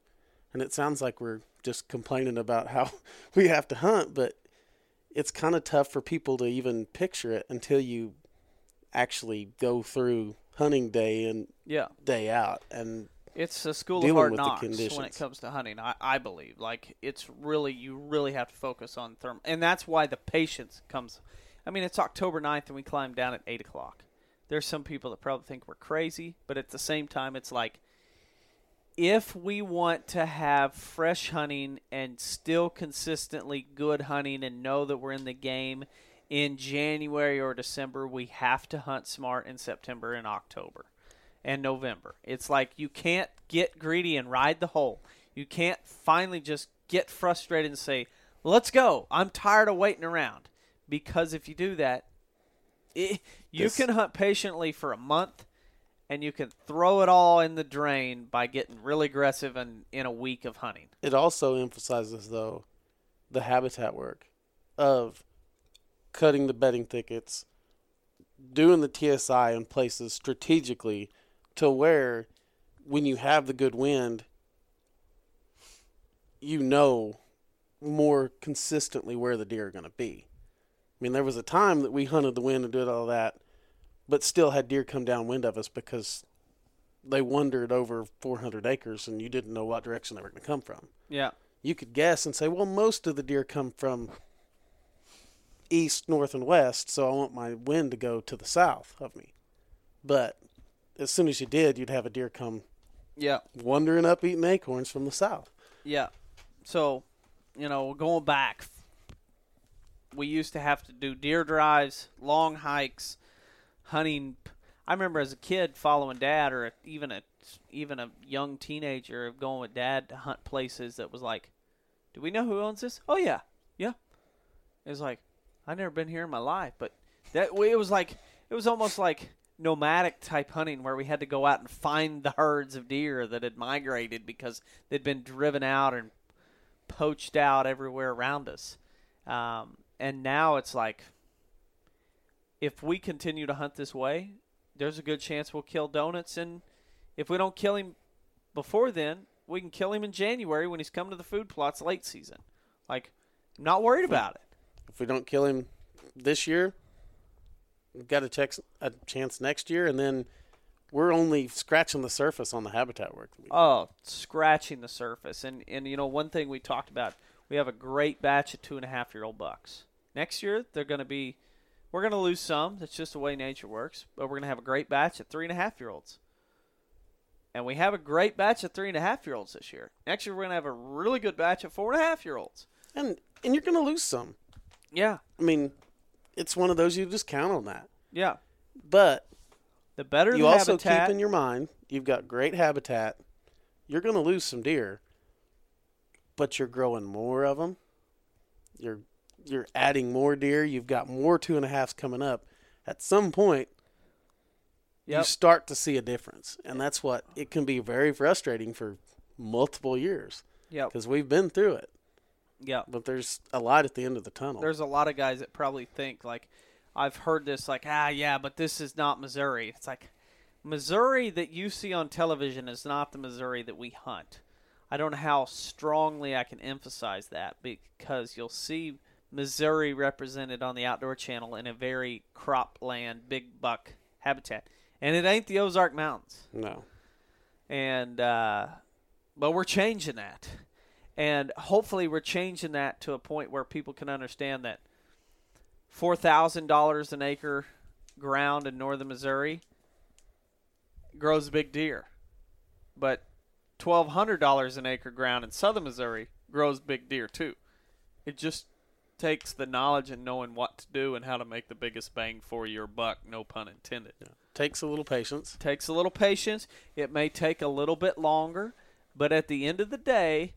And it sounds like we're just complaining about how we have to hunt, but it's kind of tough for people to even picture it until you actually go through hunting day and Yeah, day out and it's a school of hard knocks when it comes to hunting. I, I believe like it's really you really have to focus on therm, and that's why the patience comes. I mean, it's October 9th and we climb down at eight o'clock. There's some people that probably think we're crazy, but at the same time, it's like if we want to have fresh hunting and still consistently good hunting and know that we're in the game in January or December, we have to hunt smart in September and October and November. It's like you can't get greedy and ride the hole. You can't finally just get frustrated and say, "Let's go. I'm tired of waiting around." Because if you do that, it, you This- can hunt patiently for a month and you can throw it all in the drain by getting really aggressive in, in a week of hunting. It also emphasizes, though, the habitat work of cutting the bedding thickets, doing the TSI in places strategically to where when you have the good wind, you know more consistently where the deer are going to be. I mean, there was a time that we hunted the wind and did all that, but still had deer come downwind of us because they wandered over 400 acres and you didn't know what direction they were going to come from Yeah. you could guess and say, well, most of the deer come from east, north, and west, so I want my wind to go to the south of me. But as soon as you did, you'd have a deer come Yeah. wandering up eating acorns from the south. Yeah. So, you know, going back, we used to have to do deer drives, long hikes, hunting. I remember as a kid following dad, or even a even a young teenager of going with dad to hunt places that was like, "Do we know who owns this?" Oh yeah, yeah. It was like, I've never been here in my life, but that it was like it was almost like nomadic type hunting where we had to go out and find the herds of deer that had migrated because they'd been driven out and poached out everywhere around us. Um, and now it's like, if we continue to hunt this way, there's a good chance we'll kill donuts. And if we don't kill him before then, we can kill him in January when he's coming to the food plots late season. Like, I'm not worried about it. If we don't kill him this year, we've got a, check, a chance next year, and then we're only scratching the surface on the habitat work. Oh, scratching the surface. And and you know, one thing we talked about, we have a great batch of two and a half year old bucks. Next year they're gonna be we're gonna lose some. That's just the way nature works. But we're gonna have a great batch of three and a half year olds. And we have a great batch of three and a half year olds this year. Next year we're gonna have a really good batch of four and a half year olds. And and you're going to lose some. Yeah. I mean, it's one of those you just count on that. Yeah. But The better you the also habitat, keep in your mind you've got great habitat. You're going to lose some deer, but you're growing more of them. You're you're adding more deer. You've got more two and a halfs coming up. At some point, you start to see a difference, and that's what it can be very frustrating for multiple years Yep. because we've been through it. Yep. But there's a light at the end of the tunnel. there's a lot of guys that probably think like I've heard this like ah yeah but this is not Missouri it's like Missouri that you see on television is not the Missouri that we hunt I don't know how strongly I can emphasize that because you'll see Missouri represented on the outdoor channel in a very cropland big buck habitat and it ain't the Ozark Mountains no. and uh, but we're changing that, and hopefully we're changing that to a point where people can understand that four thousand dollars an acre ground in northern Missouri grows big deer, but twelve hundred dollars an acre ground in southern Missouri grows big deer too. It just takes the knowledge and knowing what to do and how to make the biggest bang for your buck. No pun intended Takes a little patience. takes a little patience. It may take a little bit longer, but at the end of the day,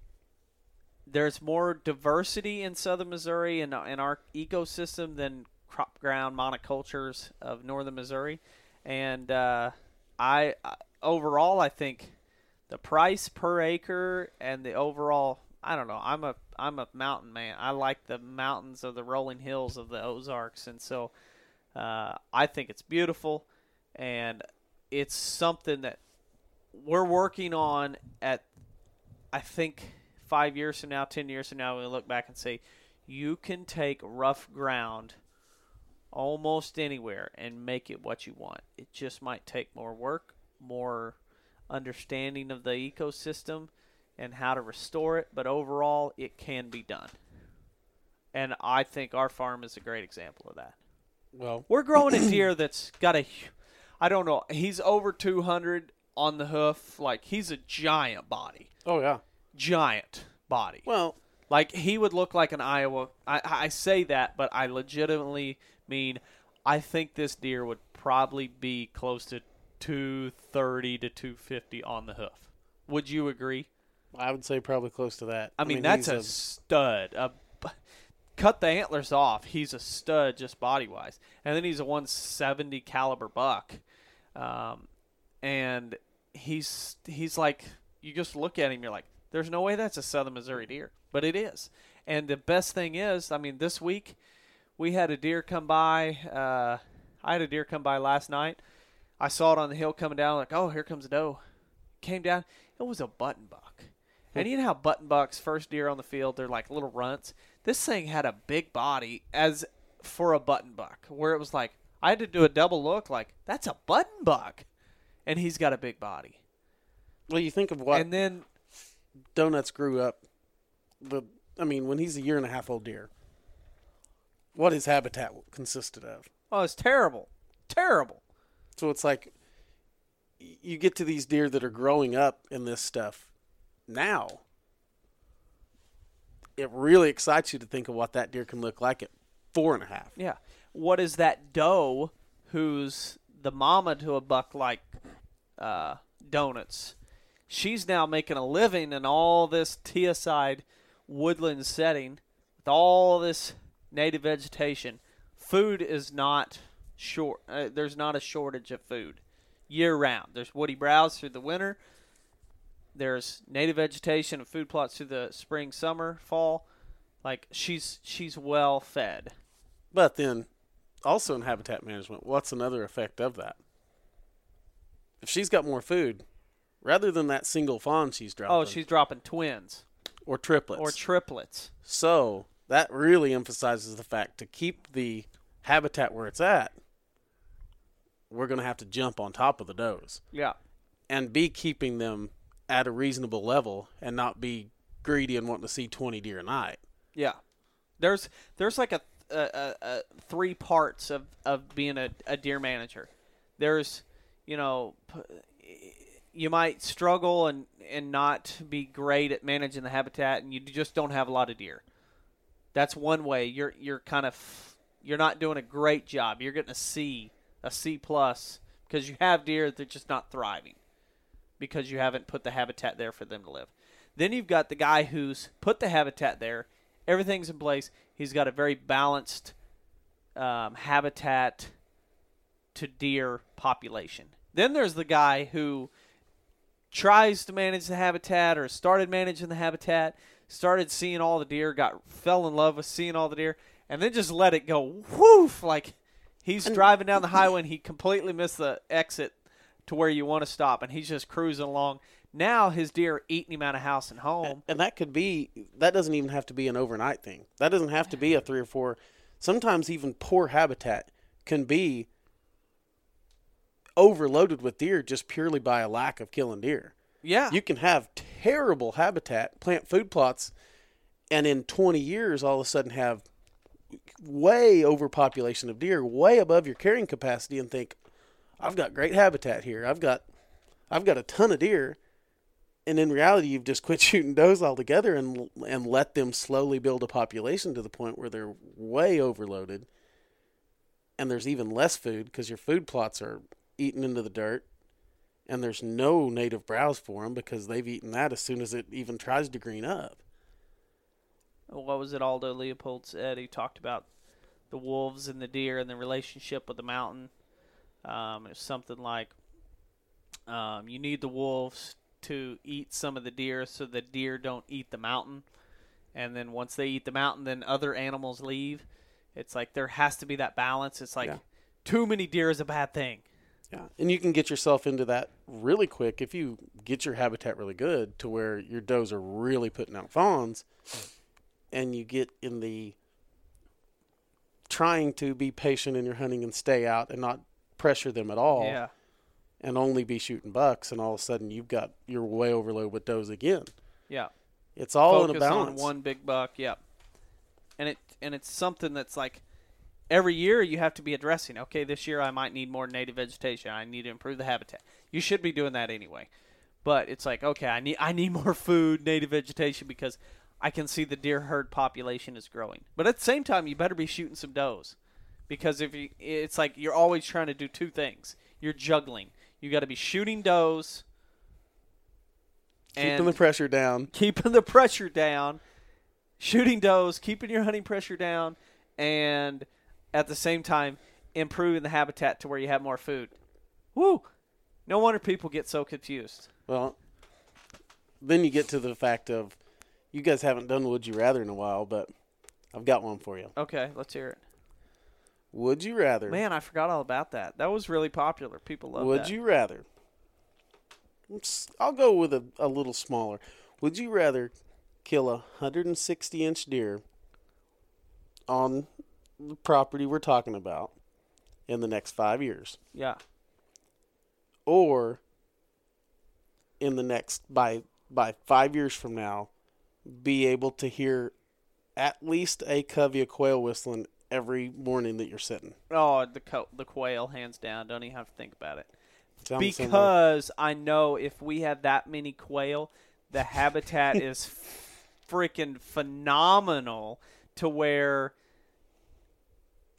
there's more diversity in southern Missouri and in our ecosystem than crop ground monocultures of northern Missouri. And uh, I overall, I think the price per acre and the overall, I don't know. I'm a I'm a mountain man. I like the mountains of the rolling hills of the Ozarks, and so uh, I think it's beautiful and it's something that we're working on at I think five years from now, ten years from now, we look back and say, you can take rough ground almost anywhere and make it what you want. It just might take more work, more understanding of the ecosystem and how to restore it, but overall it can be done. And I think our farm is a great example of that. Well, We're growing a deer that's got a, I don't know, he's over 200. on the hoof. Like he's a giant body, Oh yeah. Giant body. Well, Like he would look like an Iowa. I, I say that, but I legitimately mean I think this deer would probably be close to 230 to 250 on the hoof. Would you agree? I would say probably close to that. I mean, that's he's a, stud. A, cut the antlers off. He's a stud just body wise, and then he's a 170 caliber buck, um, and he's he's like you just look at him, you're like, there's no way that's a Southern Missouri deer, but it is. And the best thing is, I mean, this week we had a deer come by. Uh, I had a deer come by last night. I saw it on the hill coming down, like, oh, here comes a doe. Came down. It was a button buck. And you know how button bucks, first deer on the field, they're like little runts. This thing had a big body as for a button buck, where it was like I had to do a double look, like that's a button buck, and he's got a big body. well, you think of what And then donuts grew up. The I mean, when he's a year and a half old deer, what his habitat consisted of. oh, it's terrible, terrible. So it's like you get to these deer that are growing up in this stuff now. It really excites you to think of what that deer can look like at four and a half. Yeah. What is that doe who's the mama to a buck like uh, Donuts? She's now making a living in all this TSI'd woodland setting with all this native vegetation. Food is not short. Uh, there's not a shortage of food year round. There's woody browse through the winter. There's native vegetation and food plots through the spring, summer, fall. Like she's she's well fed. But then, also in habitat management, what's another effect of that? If she's got more food, rather than that single fawn she's oh, dropping, Oh, she's dropping twins or triplets, or triplets. so that really emphasizes the fact to keep the habitat where it's at. We're going to have to jump on top of the does Yeah. and be keeping them at a reasonable level and not be greedy and wanting to see 20 deer a night. Yeah. There's there's like a, a, a, a three parts of, of being a, a deer manager. There's, you know, p- you might struggle and, and not be great at managing the habitat and you just don't have a lot of deer. That's one way. You're you're kind of you're not doing a great job. You're getting a C, a C plus because you have deer they're just not thriving because you haven't put the habitat there for them to live. Then you've got the guy who's put the habitat there, everything's in place. He's got a very balanced um, habitat to deer population. Then there's the guy who tries to manage the habitat or started managing the habitat, started seeing all the deer, got fell in love with seeing all the deer, and then just let it go woof like he's driving down the highway and he completely missed the exit to where you want to stop and he's just cruising along. Now his deer are eating him out of house and home. And that could be that doesn't even have to be an overnight thing. That doesn't have to be a 3 or 4. Sometimes even poor habitat can be overloaded with deer just purely by a lack of killing deer. Yeah. You can have terrible habitat, plant food plots, and in 20 years, all of a sudden have way overpopulation of deer, way above your carrying capacity, and think, "I've got great habitat here. I've got, I've got a ton of deer." And in reality, you've just quit shooting does altogether and and let them slowly build a population to the point where they're way overloaded, and there's even less food because your food plots are eaten into the dirt and there's no native browse for them because they've eaten that as soon as it even tries to green up. what was it Aldo Leopold said? He talked about the wolves and the deer and the relationship with the mountain. Um, it was something like um, you need the wolves to eat some of the deer so the deer don't eat the mountain. And then once they eat the mountain, then other animals leave. It's like there has to be that balance. It's like Yeah. too many deer is a bad thing. Yeah, and you can get yourself into that really quick if you get your habitat really good to where your does are really putting out fawns, and you get in the trying to be patient in your hunting and stay out and not pressure them at all, Yeah. and only be shooting bucks, and all of a sudden you've got you're way overloaded with does again. Yeah. It's all in a focus on balance. one big buck. Yep. And it and it's something that's like every year you have to be addressing. Okay, this year I might need more native vegetation. I need to improve the habitat. You should be doing that anyway. But it's like, okay, I need I need more food, native vegetation because I can see the deer herd population is growing. But at the same time, you better be shooting some does because if you, it's like you're always trying to do two things. You're juggling. You got to be shooting does Keeping the pressure down. keeping the pressure down, shooting does, keeping your hunting pressure down, and at the same time improving the habitat to where you have more food. Woo! No wonder people get so confused. Well, then you get to the fact of you guys haven't done Would You Rather in a while, but I've got one for you. Okay, let's hear it. Would you rather? Man, I forgot all about that. That was really popular. People love that. Would that. you rather? I'll go with a, a little smaller. Would you rather kill a 160 inch deer on property we're talking about in the next five years, Yeah. or in the next by by five years from now, be able to hear at least a covey of quail whistling every morning that you're sitting? Oh, the co- the quail, hands down. Don't even have to think about it. Sound the same way? because I know if we have that many quail, the habitat is freaking phenomenal to where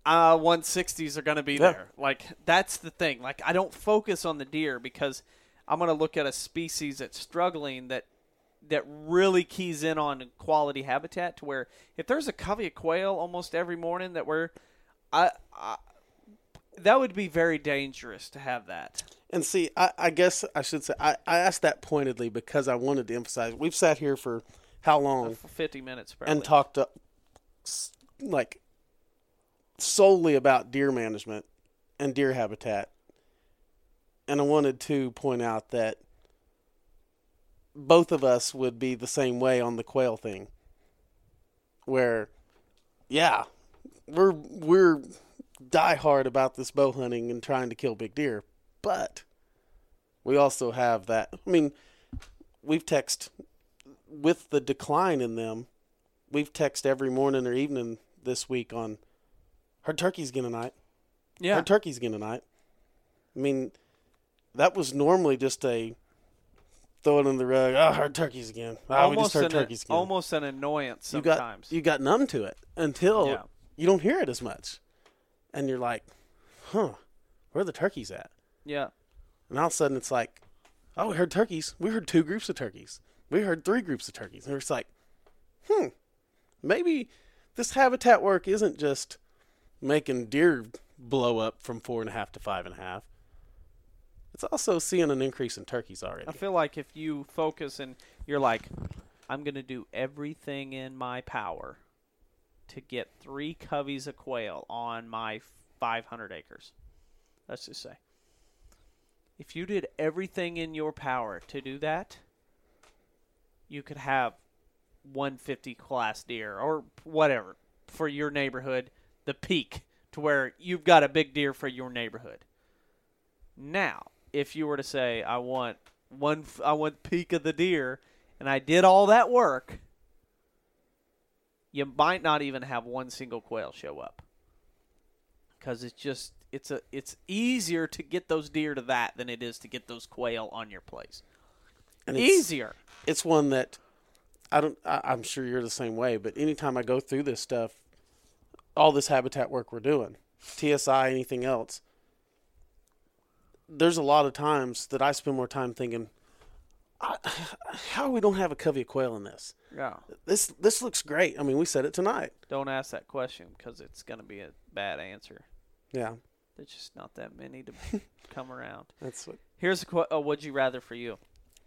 uh 160s are going to be Yeah. there. Like that's the thing. Like I don't focus on the deer because I'm going to look at a species that's struggling that that really keys in on quality habitat to where if there's a covey of quail almost every morning that we're I, I that would be very dangerous to have that. And see, I, I guess I should say I, I asked that pointedly because I wanted to emphasize we've sat here for how long for 50 minutes probably. and talked uh, s- like solely about deer management and deer habitat. And I wanted to point out that both of us would be the same way on the quail thing. Where yeah, we're we're die hard about this bow hunting and trying to kill big deer, but we also have that. I mean, we've text with the decline in them. We've text every morning or evening this week on her turkey's again tonight. yeah. Her turkey's again tonight. I mean, that was normally just a throw it in the rug. Oh, her turkeys again. Oh, we just heard an, turkeys again. almost an annoyance you got sometimes. you got numb to it until Yeah. you don't hear it as much, and you're like, huh, where are the turkeys at? yeah. And all of a sudden it's like, oh, we heard turkeys. We heard two groups of turkeys. We heard three groups of turkeys. And it's like, hmm, maybe this habitat work isn't just making deer blow up from four and a half to five and a half. It's also seeing an increase in turkeys already. I feel like if you focus and you're like, I'm going to do everything in my power to get three coveys of quail on my 500 acres. Let's just say. If you did everything in your power to do that, you could have 150 class deer or whatever for your neighborhood, the peak to where you've got a big deer for your neighborhood. Now, if you were to say, I want one, I want peak of the deer, and I did all that work, you might not even have one single quail show up because it's just it's a it's easier to get those deer to that than it is to get those quail on your place. And it's- Easier. it's one that I don't. I, I'm sure you're the same way. But anytime I go through this stuff, all this habitat work we're doing, TSI, anything else, there's a lot of times that I spend more time thinking, I, how we don't have a covey of quail in this. Yeah. This this looks great. I mean, we said it tonight. Don't ask that question because it's going to be a bad answer. Yeah, There's just not that many to come around. that's what. Here's a qu- oh, would you rather for you?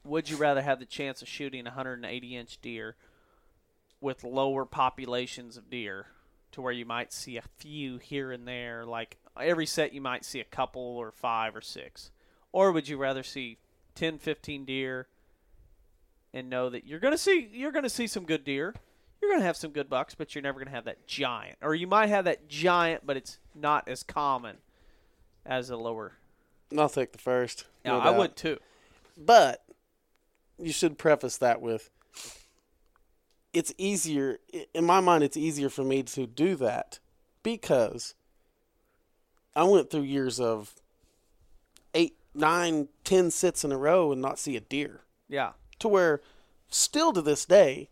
Would you rather have the chance of shooting a 180 inch deer with lower populations of deer to where you might see a few here and there, like every set you might see a couple or five or six? Or would you rather see 10, 15 deer and know that you're going to see you're going to see some good deer. You're going to have some good bucks, but you're never going to have that giant. Or you might have that giant, but it's not as common as a lower. I'll take the first. Now, no I doubt. would too. But you should preface that with it's easier in my mind it's easier for me to do that because I went through years of eight, nine, ten sits in a row and not see a deer. Yeah. To where, still to this day,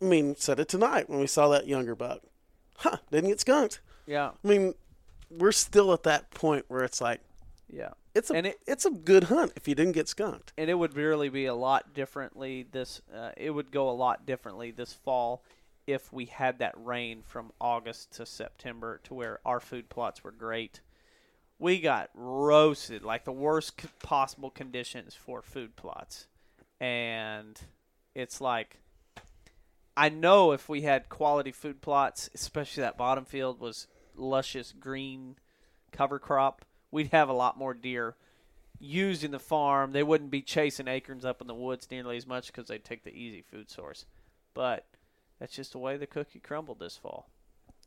I mean, said it tonight when we saw that younger buck. Huh, didn't get skunked. Yeah. I mean, we're still at that point where it's like, Yeah. It's a And it- it's a good hunt if you didn't get skunked. and it would really be a lot differently this uh, it would go a lot differently this fall if we had that rain from August to September to where our food plots were great. We got roasted like the worst c- possible conditions for food plots. And it's like I know if we had quality food plots, especially that bottom field was luscious green cover crop, we'd have a lot more deer using the farm. They wouldn't be chasing acorns up in the woods nearly as much because they'd take the easy food source. But that's just the way the cookie crumbled this fall.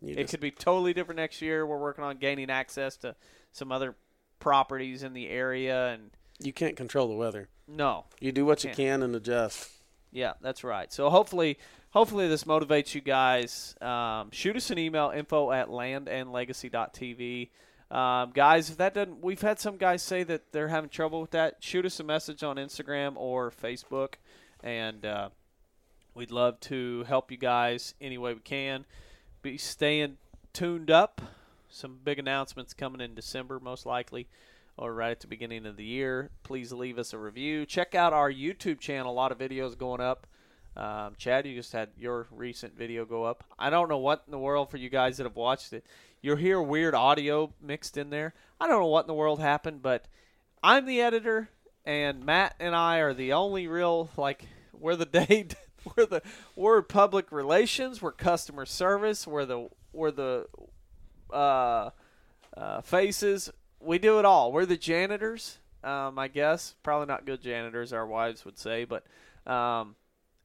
You It could be totally different next year. We're working on gaining access to some other properties in the area, and you can't control the weather. no, You do what you can and adjust. yeah, that's right. So hopefully, hopefully this motivates you guys. Um, shoot us an email info at landandlegacy.tv. Um, guys, if that doesn't, we've had some guys say that they're having trouble with that. Shoot us a message on Instagram or Facebook, and uh, we'd love to help you guys any way we can. Be staying tuned up. Some big announcements coming in December, most likely, or right at the beginning of the year. Please leave us a review. Check out our YouTube channel. A lot of videos going up. Um, Chad, you just had your recent video go up. I don't know what in the world for you guys that have watched it. You'll hear weird audio mixed in there. I don't know what in the world happened, but I'm the editor, and Matt and I are the only real like we're the day we're the we're public relations, we're customer service, we're the we're the uh, uh, faces. We do it all. We're the janitors, um, I guess. Probably not good janitors, our wives would say, but um,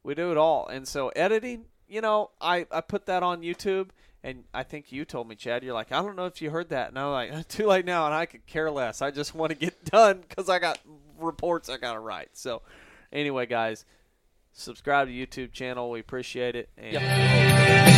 we do it all. And so editing, you know, I, I put that on YouTube, and I think you told me, Chad, you're like, I don't know if you heard that. And I'm like, too late now, and I could care less. I just want to get done because I got reports I got to write. So, anyway, guys, subscribe to YouTube channel. We appreciate it. And Yeah.